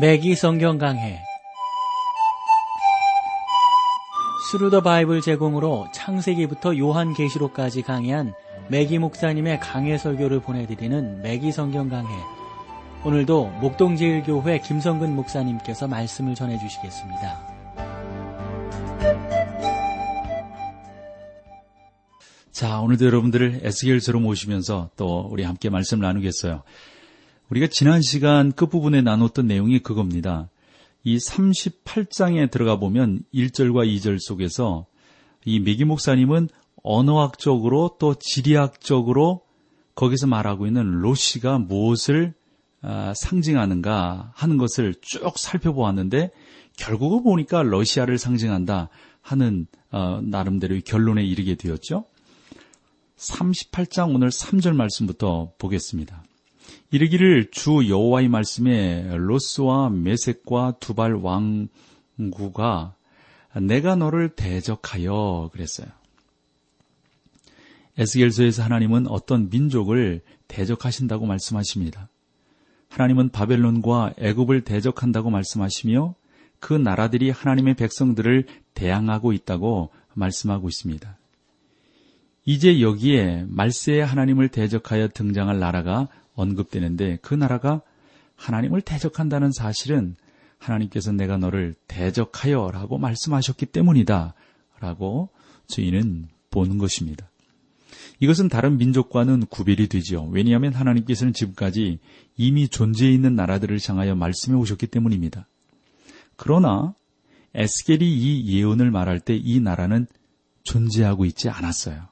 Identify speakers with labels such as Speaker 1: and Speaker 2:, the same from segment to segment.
Speaker 1: 매기 성경 강해 Thru the Bible 제공으로 창세기부터 요한계시록까지 강해한 매기 목사님의 강해 설교를 보내드리는 매기 성경 강해 오늘도 목동제일교회 김성근 목사님께서 말씀을 전해주시겠습니다.
Speaker 2: 자, 오늘도 여러분들을 에스겔서로 모시면서 또 우리 함께 말씀 나누겠어요. 우리가 지난 시간 끝부분에 나눴던 내용이 그겁니다. 이 38장에 들어가 보면 1절과 2절 속에서 이 메기 목사님은 언어학적으로 또 지리학적으로 거기서 말하고 있는 로시가 무엇을 아, 상징하는가 하는 것을 쭉 살펴보았는데 결국은 보니까 러시아를 상징한다 하는 어, 나름대로의 결론에 이르게 되었죠. 38장 오늘 3절 말씀부터 보겠습니다. 이르기를 주 여호와의 말씀에 로스와 메색과 두발 왕구가 내가 너를 대적하여 그랬어요. 에스겔서에서 하나님은 어떤 민족을 대적하신다고 말씀하십니다. 하나님은 바벨론과 애굽을 대적한다고 말씀하시며 그 나라들이 하나님의 백성들을 대항하고 있다고 말씀하고 있습니다. 이제 여기에 말세의 하나님을 대적하여 등장할 나라가 언급되는데 그 나라가 하나님을 대적한다는 사실은 하나님께서 내가 너를 대적하여 라고 말씀하셨기 때문이다 라고 저희는 보는 것입니다. 이것은 다른 민족과는 구별이 되죠. 왜냐하면 하나님께서는 지금까지 이미 존재해 있는 나라들을 향하여 말씀해 오셨기 때문입니다. 그러나 에스겔이 이 예언을 말할 때 이 나라는 존재하고 있지 않았어요.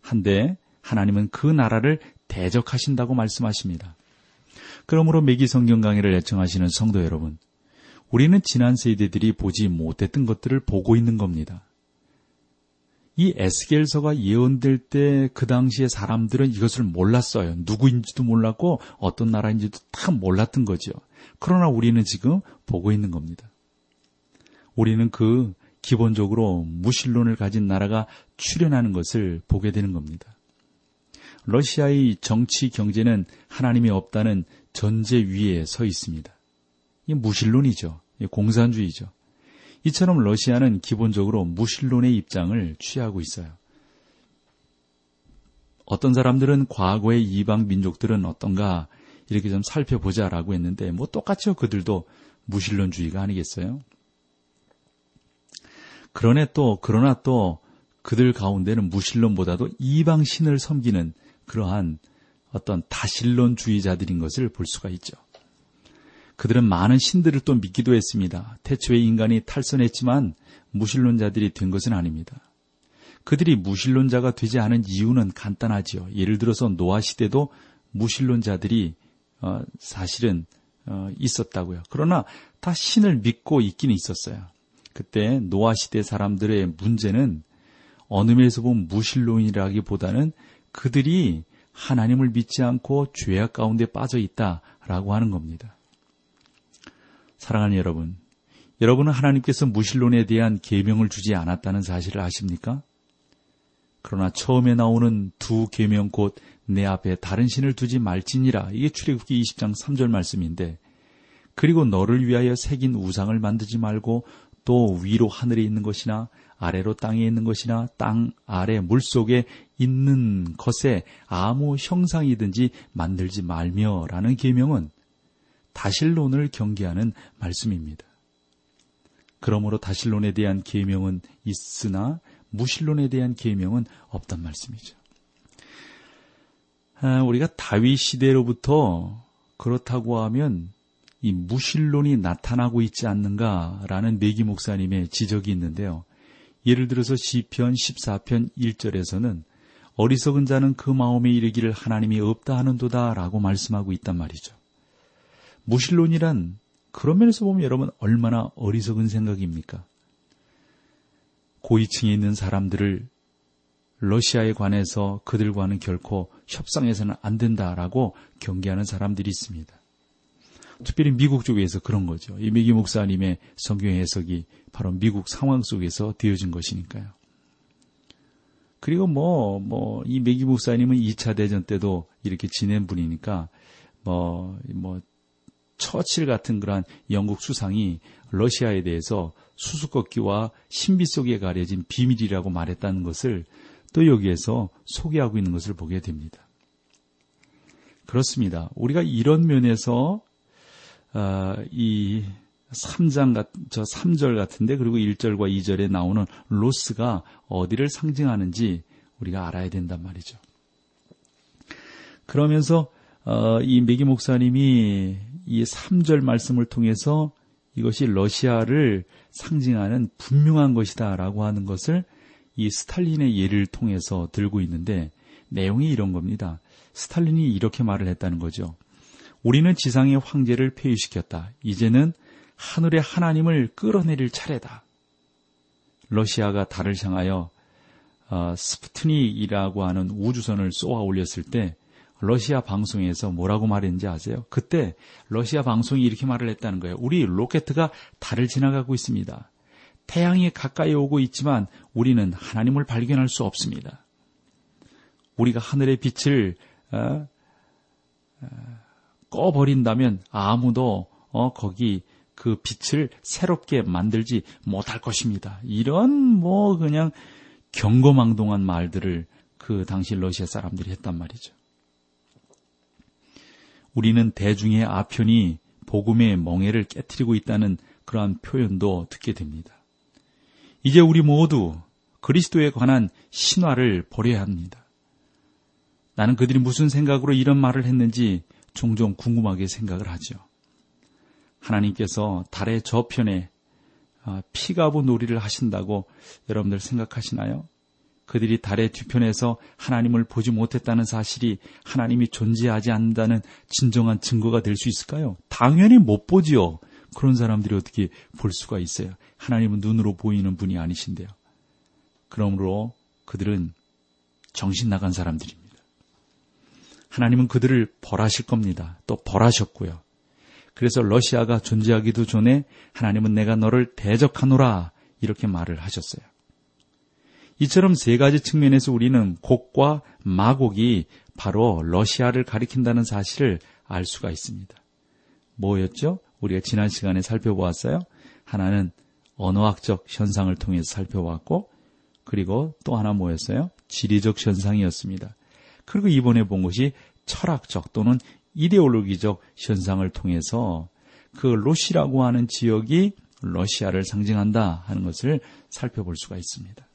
Speaker 2: 한데 하나님은 그 나라를 대적하신다고 말씀하십니다. 그러므로 매기 성경 강의를 애청하시는 성도 여러분, 우리는 지난 세대들이 보지 못했던 것들을 보고 있는 겁니다. 이 에스겔서가 예언될 때 그 당시에 사람들은 이것을 몰랐어요. 누구인지도 몰랐고 어떤 나라인지도 다 몰랐던 거죠. 그러나 우리는 지금 보고 있는 겁니다. 우리는 그 기본적으로 무신론을 가진 나라가 출현하는 것을 보게 되는 겁니다. 러시아의 정치 경제는 하나님이 없다는 전제 위에 서 있습니다. 이 무신론이죠. 공산주의죠. 이처럼 러시아는 기본적으로 무신론의 입장을 취하고 있어요. 어떤 사람들은 과거의 이방 민족들은 어떤가 이렇게 좀 살펴보자라고 했는데 뭐 똑같죠. 그들도 무신론주의가 아니겠어요? 그러네 또 그러나 또 그들 가운데는 무신론보다도 이방 신을 섬기는 그러한 어떤 다신론주의자들인 것을 볼 수가 있죠. 그들은 많은 신들을 또 믿기도 했습니다. 태초에 인간이 탈선했지만 무신론자들이 된 것은 아닙니다. 그들이 무신론자가 되지 않은 이유는 간단하지요. 예를 들어서 노아 시대도 무신론자들이 어, 사실은 어, 있었다고요. 그러나 다 신을 믿고 있기는 있었어요. 그때 노아 시대 사람들의 문제는 어느 면에서 보면 무신론이라기보다는 그들이 하나님을 믿지 않고 죄악 가운데 빠져 있다라고 하는 겁니다. 사랑하는 여러분, 여러분은 하나님께서 무신론에 대한 계명을 주지 않았다는 사실을 아십니까? 그러나 처음에 나오는 두 계명 곧 내 앞에 다른 신을 두지 말지니라 이게 출애굽기 20장 3절 말씀인데 그리고 너를 위하여 새긴 우상을 만들지 말고 또 위로 하늘에 있는 것이나 아래로 땅에 있는 것이나 땅 아래 물 속에 있는 것에 아무 형상이든지 만들지 말며라는 계명은 다실론을 경계하는 말씀입니다. 그러므로 다실론에 대한 계명은 있으나 무실론에 대한 계명은 없단 말씀이죠. 아, 우리가 다윗 시대로부터 그렇다고 하면 이 무신론이 나타나고 있지 않는가라는 메기 목사님의 지적이 있는데요. 예를 들어서 시편 14편 1절에서는 어리석은 자는 그 마음에 이르기를 하나님이 없다 하는도다라고 말씀하고 있단 말이죠. 무신론이란 그런 면에서 보면 여러분 얼마나 어리석은 생각입니까? 고위층에 있는 사람들을 러시아에 관해서 그들과는 결코 협상해서는 안 된다라고 경계하는 사람들이 있습니다. 특별히 미국 쪽에서 그런 거죠. 이 미기 목사님의 성경 해석이 바로 미국 상황 속에서 되어진 것이니까요. 그리고 뭐, 뭐, 이 메기 목사님은 2차 대전 때도 이렇게 지낸 분이니까, 뭐, 뭐, 처칠 같은 그러한 영국 수상이 러시아에 대해서 수수께끼와 신비 속에 가려진 비밀이라고 말했다는 것을 또 여기에서 소개하고 있는 것을 보게 됩니다. 그렇습니다. 우리가 이런 면에서 어, 이 3장 같, 저 3절 같은데 그리고 1절과 2절에 나오는 로스가 어디를 상징하는지 우리가 알아야 된단 말이죠. 그러면서 어, 이 메기 목사님이 이 3절 말씀을 통해서 이것이 러시아를 상징하는 분명한 것이다라고 하는 것을 이 스탈린의 예를 통해서 들고 있는데 내용이 이런 겁니다. 스탈린이 이렇게 말을 했다는 거죠. 우리는 지상의 황제를 폐위시켰다. 이제는 하늘의 하나님을 끌어내릴 차례다. 러시아가 달을 향하여 어, 스푸트닉이라고 하는 우주선을 쏘아 올렸을 때 러시아 방송에서 뭐라고 말했는지 아세요? 그때 러시아 방송이 이렇게 말을 했다는 거예요. 우리 로켓가 달을 지나가고 있습니다. 태양이 가까이 오고 있지만 우리는 하나님을 발견할 수 없습니다. 우리가 하늘의 빛을 어, 어, 꺼버린다면 아무도 어, 거기 그 빛을 새롭게 만들지 못할 것입니다. 이런 뭐 그냥 경거망동한 말들을 그 당시 러시아 사람들이 했단 말이죠. 우리는 대중의 아편이 복음의 멍해를 깨뜨리고 있다는 그러한 표현도 듣게 됩니다. 이제 우리 모두 그리스도에 관한 신화를 버려야 합니다. 나는 그들이 무슨 생각으로 이런 말을 했는지 종종 궁금하게 생각을 하죠. 하나님께서 달의 저편에 아, 피가부 놀이를 하신다고 여러분들 생각하시나요? 그들이 달의 뒤편에서 하나님을 보지 못했다는 사실이 하나님이 존재하지 않는다는 진정한 증거가 될 수 있을까요? 당연히 못 보지요. 그런 사람들이 어떻게 볼 수가 있어요? 하나님은 눈으로 보이는 분이 아니신데요. 그러므로 그들은 정신 나간 사람들입니다. 하나님은 그들을 벌하실 겁니다. 또 벌하셨고요. 그래서 러시아가 존재하기도 전에 하나님은 내가 너를 대적하노라 이렇게 말을 하셨어요. 이처럼 세 가지 측면에서 우리는 곡과 마곡이 바로 러시아를 가리킨다는 사실을 알 수가 있습니다. 뭐였죠? 우리가 지난 시간에 살펴보았어요. 하나는 언어학적 현상을 통해서 살펴봤고, 그리고 또 하나 뭐였어요? 지리적 현상이었습니다. 그리고 이번에 본 것이 철학적 또는 이데올로기적 현상을 통해서 그 로시라고 하는 지역이 러시아를 상징한다 하는 것을 살펴볼 수가 있습니다.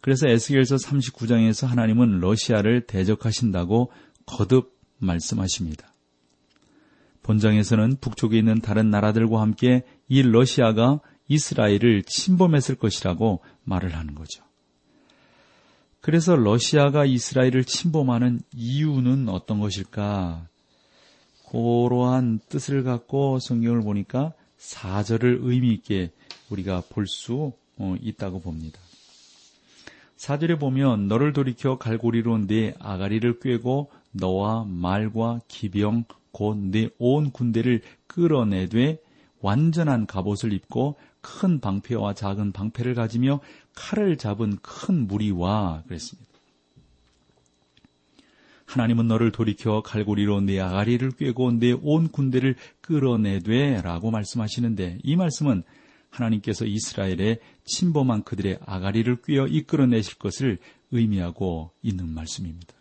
Speaker 2: 그래서 에스겔서 39장에서 하나님은 러시아를 대적하신다고 거듭 말씀하십니다. 본장에서는 북쪽에 있는 다른 나라들과 함께 이 러시아가 이스라엘을 침범했을 것이라고 말을 하는 거죠. 그래서 러시아가 이스라엘을 침범하는 이유는 어떤 것일까? 그러한 뜻을 갖고 성경을 보니까 사절을 의미 있게 우리가 볼수 어, 있다고 봅니다. 사절에 보면 너를 돌이켜 갈고리로 네 아가리를 꿰고 너와 말과 기병 곧네온 군대를 끌어내되 완전한 갑옷을 입고 큰 방패와 작은 방패를 가지며 칼을 잡은 큰 무리와 그랬습니다. 하나님은 너를 돌이켜 갈고리로 네 아가리를 꿰고 네온 군대를 끌어내되 라고 말씀하시는데 이 말씀은 하나님께서 이스라엘의 침범한 그들의 아가리를 꿰어 이끌어내실 것을 의미하고 있는 말씀입니다.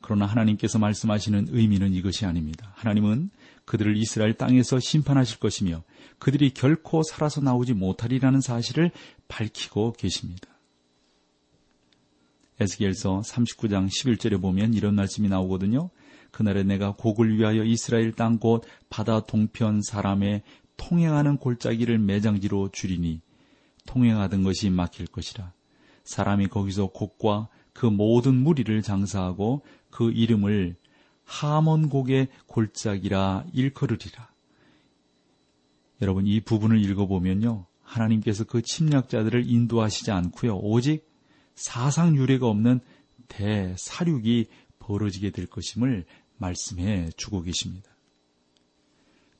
Speaker 2: 그러나 하나님께서 말씀하시는 의미는 이것이 아닙니다. 하나님은 그들을 이스라엘 땅에서 심판하실 것이며 그들이 결코 살아서 나오지 못하리라는 사실을 밝히고 계십니다. 에스겔서 39장 11절에 보면 이런 말씀이 나오거든요. 그날에 내가 곡을 위하여 이스라엘 땅 곳 바다 동편 사람의 통행하는 골짜기를 매장지로 줄이니 통행하던 것이 막힐 것이라. 사람이 거기서 곡과 그 모든 무리를 장사하고 그 이름을 하몬곡의 골짜기라 일컬으리라. 여러분 이 부분을 읽어보면요. 하나님께서 그 침략자들을 인도하시지 않고요. 오직 사상 유례가 없는 대사륙이 벌어지게 될 것임을 말씀해 주고 계십니다.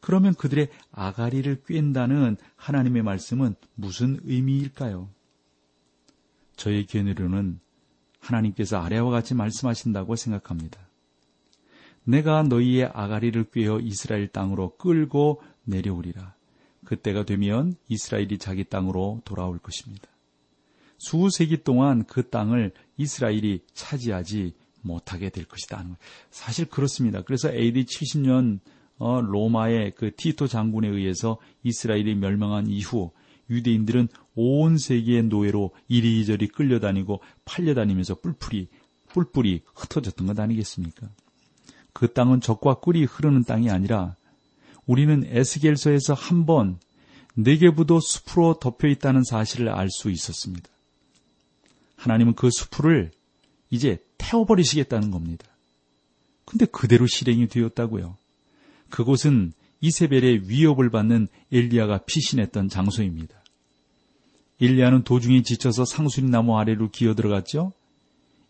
Speaker 2: 그러면 그들의 아가리를 꿰다는 하나님의 말씀은 무슨 의미일까요? 저의 견해로는 하나님께서 아래와 같이 말씀하신다고 생각합니다. 내가 너희의 아가리를 꿰어 이스라엘 땅으로 끌고 내려오리라. 그때가 되면 이스라엘이 자기 땅으로 돌아올 것입니다. 수세기 동안 그 땅을 이스라엘이 차지하지 못하게 될 것이다. 사실 그렇습니다. 그래서 AD 70년 어, 로마의 그 티토 장군에 의해서 이스라엘이 멸망한 이후 유대인들은 온 세계의 노예로 이리저리 끌려다니고 팔려다니면서 뿔뿔이 뿔뿔이 흩어졌던 것 아니겠습니까? 그 땅은 적과 꿀이 흐르는 땅이 아니라 우리는 에스겔서에서 한 번 네개부도 숲으로 덮여 있다는 사실을 알 수 있었습니다. 하나님은 그 숲을 이제 태워버리시겠다는 겁니다. 근데 그대로 실행이 되었다고요. 그곳은 이세벨의 위협을 받는 엘리야가 피신했던 장소입니다. 일리야는 도중에 지쳐서 상수리 나무 아래로 기어 들어갔죠.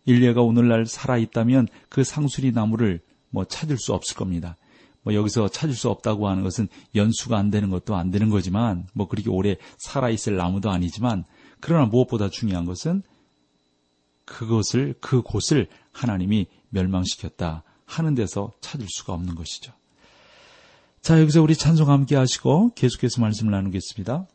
Speaker 2: 일리야가 오늘날 살아 있다면 그 상수리 나무를 뭐 찾을 수 없을 겁니다. 뭐 여기서 찾을 수 없다고 하는 것은 연수가 안 되는 것도 안 되는 거지만 뭐 그렇게 오래 살아 있을 나무도 아니지만 그러나 무엇보다 중요한 것은 그것을 그 곳을 하나님이 멸망시켰다 하는 데서 찾을 수가 없는 것이죠. 자, 여기서 우리 찬송 함께 하시고 계속해서 말씀을 나누겠습니다.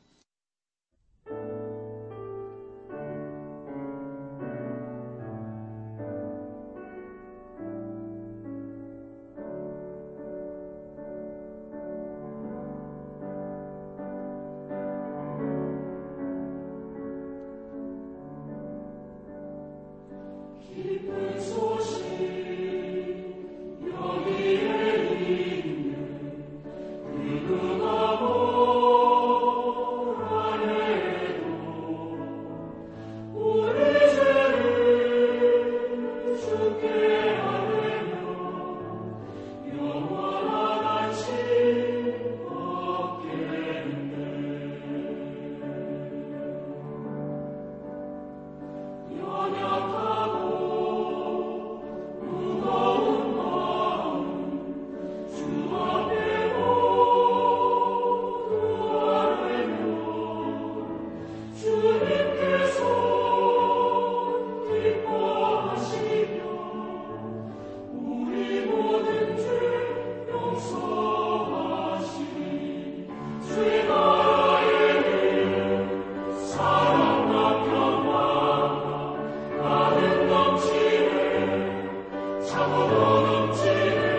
Speaker 2: volunteer.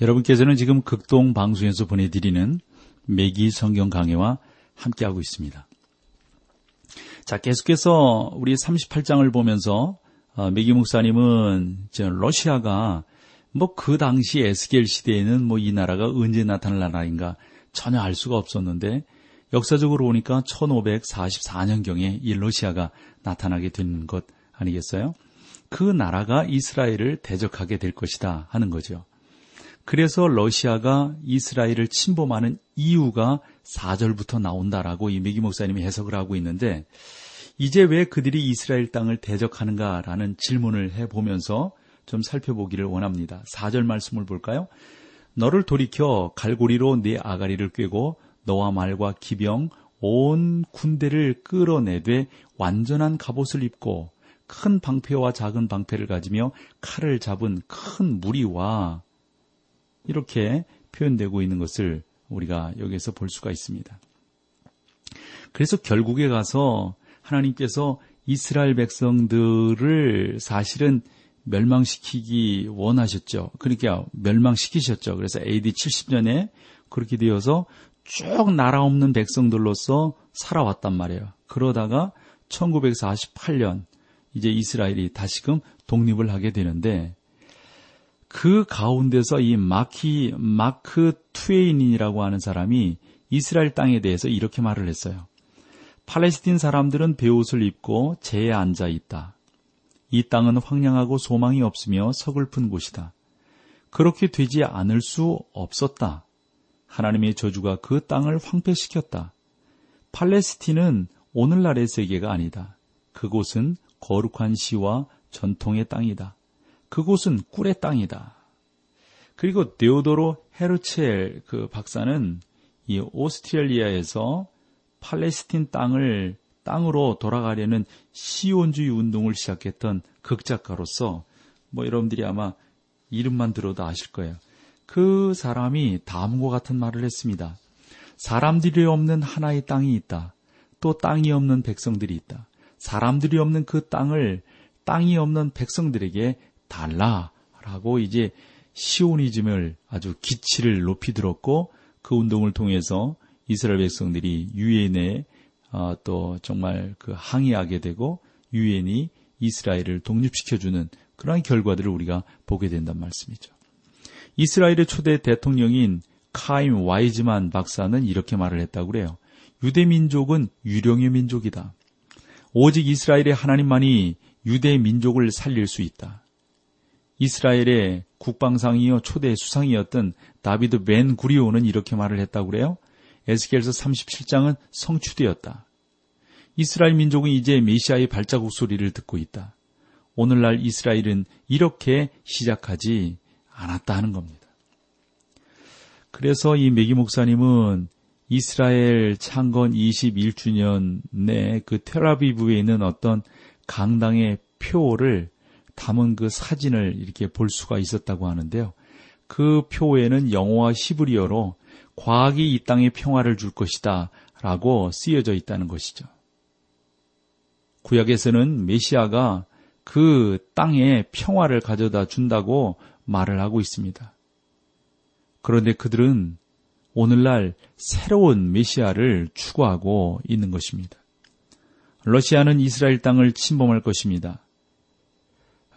Speaker 2: 여러분께서는 지금 극동 방송에서 보내드리는 매기 성경 강해와 함께하고 있습니다. 자, 계속해서 우리 38장을 보면서 어, 매기 목사님은 러시아가 뭐 그 당시 에스겔 시대에는 뭐 이 나라가 언제 나타날 나라인가 전혀 알 수가 없었는데 역사적으로 보니까 1544년경에 이 러시아가 나타나게 된 것 아니겠어요? 그 나라가 이스라엘을 대적하게 될 것이다 하는 거죠. 그래서 러시아가 이스라엘을 침범하는 이유가 4절부터 나온다라고 이 메기 목사님이 해석을 하고 있는데 이제 왜 그들이 이스라엘 땅을 대적하는가라는 질문을 해 보면서 좀 살펴보기를 원합니다. 4절 말씀을 볼까요? 너를 돌이켜 갈고리로 네 아가리를 꿰고 너와 말과 기병 온 군대를 끌어내되 완전한 갑옷을 입고 큰 방패와 작은 방패를 가지며 칼을 잡은 큰 무리와 이렇게 표현되고 있는 것을 우리가 여기에서 볼 수가 있습니다. 그래서 결국에 가서 하나님께서 이스라엘 백성들을 사실은 멸망시키기 원하셨죠. 그러니까 멸망시키셨죠. 그래서 AD 70년에 그렇게 되어서 쭉 나라 없는 백성들로서 살아왔단 말이에요. 그러다가 1948년 이제 이스라엘이 다시금 독립을 하게 되는데 그 가운데서 이 마키 마크 투에인이라고 하는 사람이 이스라엘 땅에 대해서 이렇게 말을 했어요. 팔레스틴 사람들은 베옷을 입고 재에 앉아 있다. 이 땅은 황량하고 소망이 없으며 서글픈 곳이다. 그렇게 되지 않을 수 없었다. 하나님의 저주가 그 땅을 황폐시켰다. 팔레스틴은 오늘날의 세계가 아니다. 그곳은 거룩한 시와 전통의 땅이다. 그곳은 꿀의 땅이다. 그리고 데오도로 헤르첼 그 박사는 이 오스트레일리아에서 팔레스틴 땅을 땅으로 돌아가려는 시온주의 운동을 시작했던 극작가로서 뭐 여러분들이 아마 이름만 들어도 아실 거예요. 그 사람이 다음과 같은 말을 했습니다. 사람들이 없는 하나의 땅이 있다. 또 땅이 없는 백성들이 있다. 사람들이 없는 그 땅을 땅이 없는 백성들에게 달라라고 이제 시오니즘을 아주 기치를 높이 들었고 그 운동을 통해서 이스라엘 백성들이 유엔에 어, 또 정말 그 항의하게 되고 유엔이 이스라엘을 독립시켜주는 그러한 결과들을 우리가 보게 된단 말씀이죠. 이스라엘의 초대 대통령인 카임 와이즈만 박사는 이렇게 말을 했다고 그래요. 유대 민족은 유령의 민족이다. 오직 이스라엘의 하나님만이 유대 민족을 살릴 수 있다. 이스라엘의 국방상이요 초대 수상이었던 다비드 벤 구리오는 이렇게 말을 했다고 그래요. 에스겔서 37장은 성취되었다. 이스라엘 민족은 이제 메시아의 발자국 소리를 듣고 있다. 오늘날 이스라엘은 이렇게 시작하지 않았다 하는 겁니다. 그래서 이 메기 목사님은 이스라엘 창건 21주년에 그 테라비브에 있는 어떤 강당의 표를 담은 그 사진을 이렇게 볼 수가 있었다고 하는데요. 그 표에는 영어와 시브리어로 과학이 이 땅에 평화를 줄 것이다 라고 쓰여져 있다는 것이죠. 구약에서는 메시아가 그 땅에 평화를 가져다 준다고 말을 하고 있습니다. 그런데 그들은 오늘날 새로운 메시아를 추구하고 있는 것입니다. 러시아는 이스라엘 땅을 침범할 것입니다.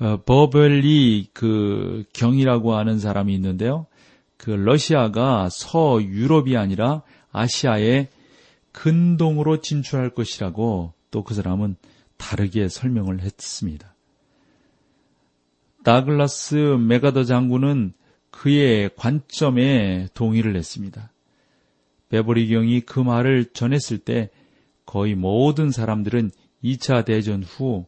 Speaker 2: 어, 버벌리 그 경이라고 하는 사람이 있는데요. 그 러시아가 서유럽이 아니라 아시아의 근동으로 진출할 것이라고 또 그 사람은 다르게 설명을 했습니다. 다글라스 메가더 장군은 그의 관점에 동의를 했습니다. 베버리 경이 그 말을 전했을 때 거의 모든 사람들은 2차 대전 후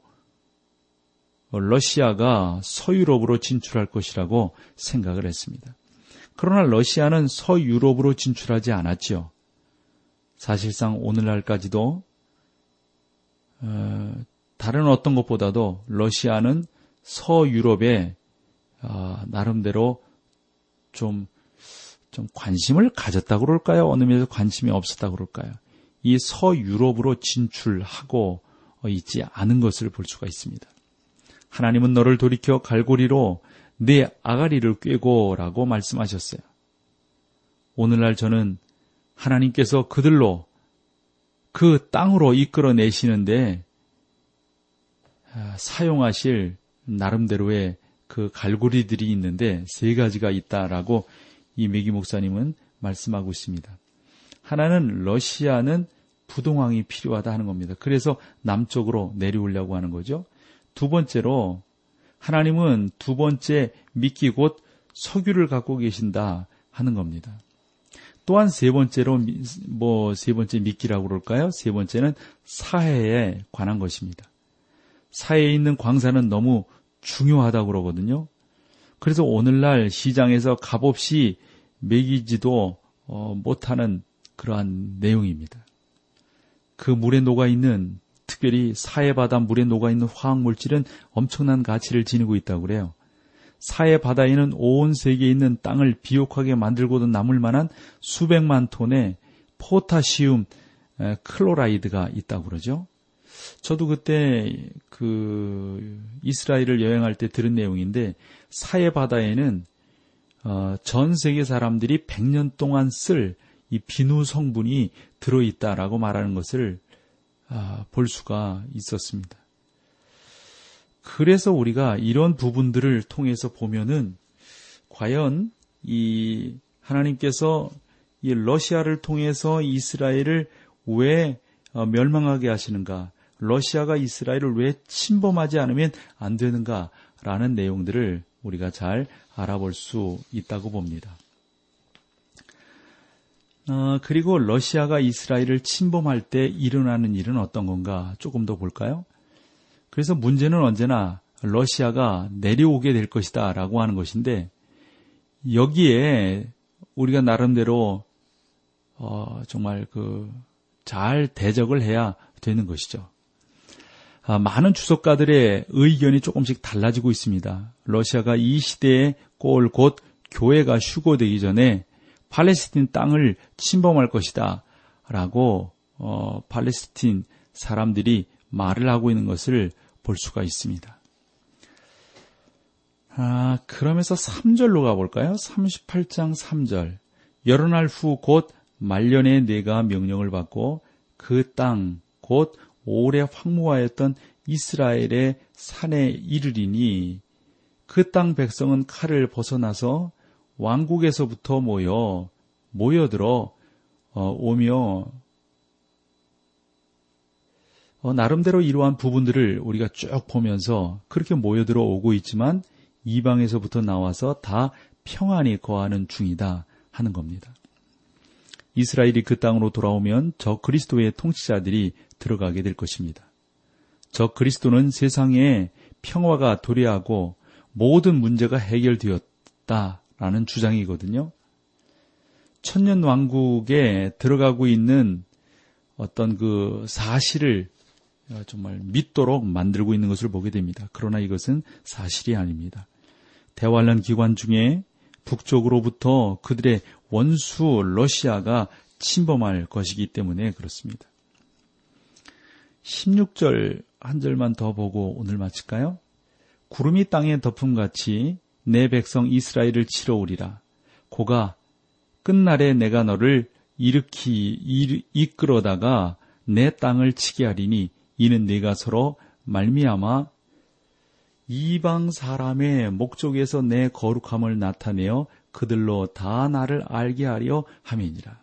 Speaker 2: 러시아가 서유럽으로 진출할 것이라고 생각을 했습니다. 그러나 러시아는 서유럽으로 진출하지 않았죠. 사실상 오늘날까지도 어, 다른 어떤 것보다도 러시아는 서유럽에 어, 나름대로 좀, 좀 관심을 가졌다고 그럴까요? 어느 면에서 관심이 없었다고 그럴까요? 이 서유럽으로 진출하고 있지 않은 것을 볼 수가 있습니다. 하나님은 너를 돌이켜 갈고리로 내 아가리를 꿰고 라고 말씀하셨어요. 오늘날 저는 하나님께서 그들로 그 땅으로 이끌어 내시는데 아, 사용하실 나름대로의 그 갈고리들이 있는데 세 가지가 있다라고 이 메기 목사님은 말씀하고 있습니다. 하나는 러시아는 부동항이 필요하다 하는 겁니다. 그래서 남쪽으로 내려오려고 하는 거죠. 두 번째로 하나님은 두 번째 미끼 곧 석유를 갖고 계신다 하는 겁니다. 또한 세 번째로 뭐 세 번째 미끼라고 그럴까요? 세 번째는 사해에 관한 것입니다. 사해에 있는 광산은 너무 중요하다고 그러거든요. 그래서 오늘날 시장에서 값없이 매기지도 어, 못하는 그러한 내용입니다. 그 물에 녹아 있는 특별히 사해바다 물에 녹아 있는 화학 물질은 엄청난 가치를 지니고 있다고 그래요. 사해바다에는 온 세계에 있는 땅을 비옥하게 만들고도 남을 만한 수백만 톤의 포타시움 클로라이드가 있다고 그러죠. 저도 그때 그 이스라엘을 여행할 때 들은 내용인데 사해 바다에는 어, 전 세계 사람들이 100년 동안 쓸 이 비누 성분이 들어 있다라고 말하는 것을 아, 볼 수가 있었습니다. 그래서 우리가 이런 부분들을 통해서 보면은 과연 이 하나님께서 이 러시아를 통해서 이스라엘을 왜 어, 멸망하게 하시는가? 러시아가 이스라엘을 왜 침범하지 않으면 안 되는가 라는 내용들을 우리가 잘 알아볼 수 있다고 봅니다. 어, 그리고 러시아가 이스라엘을 침범할 때 일어나는 일은 어떤 건가 조금 더 볼까요? 그래서 문제는 언제나 러시아가 내려오게 될 것이다 라고 하는 것인데 여기에 우리가 나름대로 어, 정말 그 잘 대적을 해야 되는 것이죠. 아, 많은 주석가들의 의견이 조금씩 달라지고 있습니다. 러시아가 이 시대에 꼴 곧 교회가 휴고되기 전에 팔레스틴 땅을 침범할 것이다. 라고, 어, 팔레스틴 사람들이 말을 하고 있는 것을 볼 수가 있습니다. 아, 그러면서 3절로 가볼까요? 38장 3절. 여러 날 후 곧 말년에 내가 명령을 받고 그 땅, 곧 오래 황무하였던 이스라엘의 산에 이르리니 그 땅 백성은 칼을 벗어나서 왕국에서부터 모여 모여들어 어, 오며 어, 나름대로 이러한 부분들을 우리가 쭉 보면서 그렇게 모여들어 오고 있지만 이방에서부터 나와서 다 평안히 거하는 중이다 하는 겁니다. 이스라엘이 그 땅으로 돌아오면 저 그리스도의 통치자들이 들어가게 될 것입니다. 저 그리스도는 세상에 평화가 도래하고 모든 문제가 해결되었다 라는 주장이거든요. 천년 왕국에 들어가고 있는 어떤 그 사실을 정말 믿도록 만들고 있는 것을 보게 됩니다. 그러나 이것은 사실이 아닙니다. 대환란 기관 중에 북쪽으로부터 그들의 원수 러시아가 침범할 것이기 때문에 그렇습니다. 16절 한 절만 더 보고 오늘 마칠까요? 구름이 땅에 덮음같이 내 백성 이스라엘을 치러 오리라. 고가 끝날에 내가 너를 일으키 이끌어다가 내 땅을 치게 하리니 이는 네가 서로 말미암아 이방 사람의 목적에서 내 거룩함을 나타내어 그들로 다 나를 알게 하려 함이니라.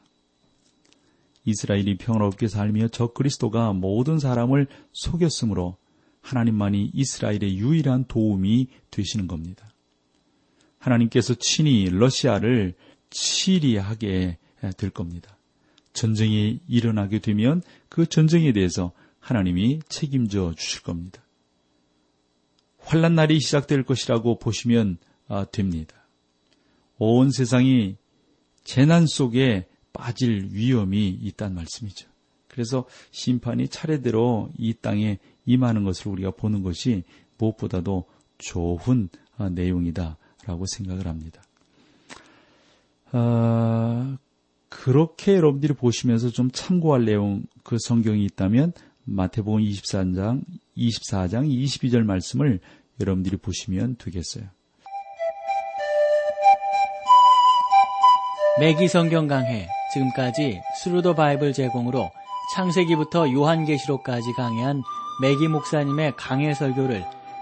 Speaker 2: 이스라엘이 평화롭게 살며 저 그리스도가 모든 사람을 속였으므로 하나님만이 이스라엘의 유일한 도움이 되시는 겁니다. 하나님께서 친히 러시아를 치리하게 될 겁니다. 전쟁이 일어나게 되면 그 전쟁에 대해서 하나님이 책임져 주실 겁니다. 환란 날이 시작될 것이라고 보시면 아, 됩니다. 온 세상이 재난 속에 빠질 위험이 있다는 말씀이죠. 그래서 심판이 차례대로 이 땅에 임하는 것을 우리가 보는 것이 무엇보다도 좋은 아, 내용이다 라고 생각을 합니다. 아, 그렇게 여러분들이 보시면서 좀 참고할 내용 그 성경이 있다면 마태복음 24장 24장 22절 말씀을 여러분들이 보시면 되겠어요.
Speaker 1: 매기 성경 강해 지금까지 Thru the Bible 제공으로 창세기부터 요한계시록까지 강해한 매기 목사님의 강해 설교를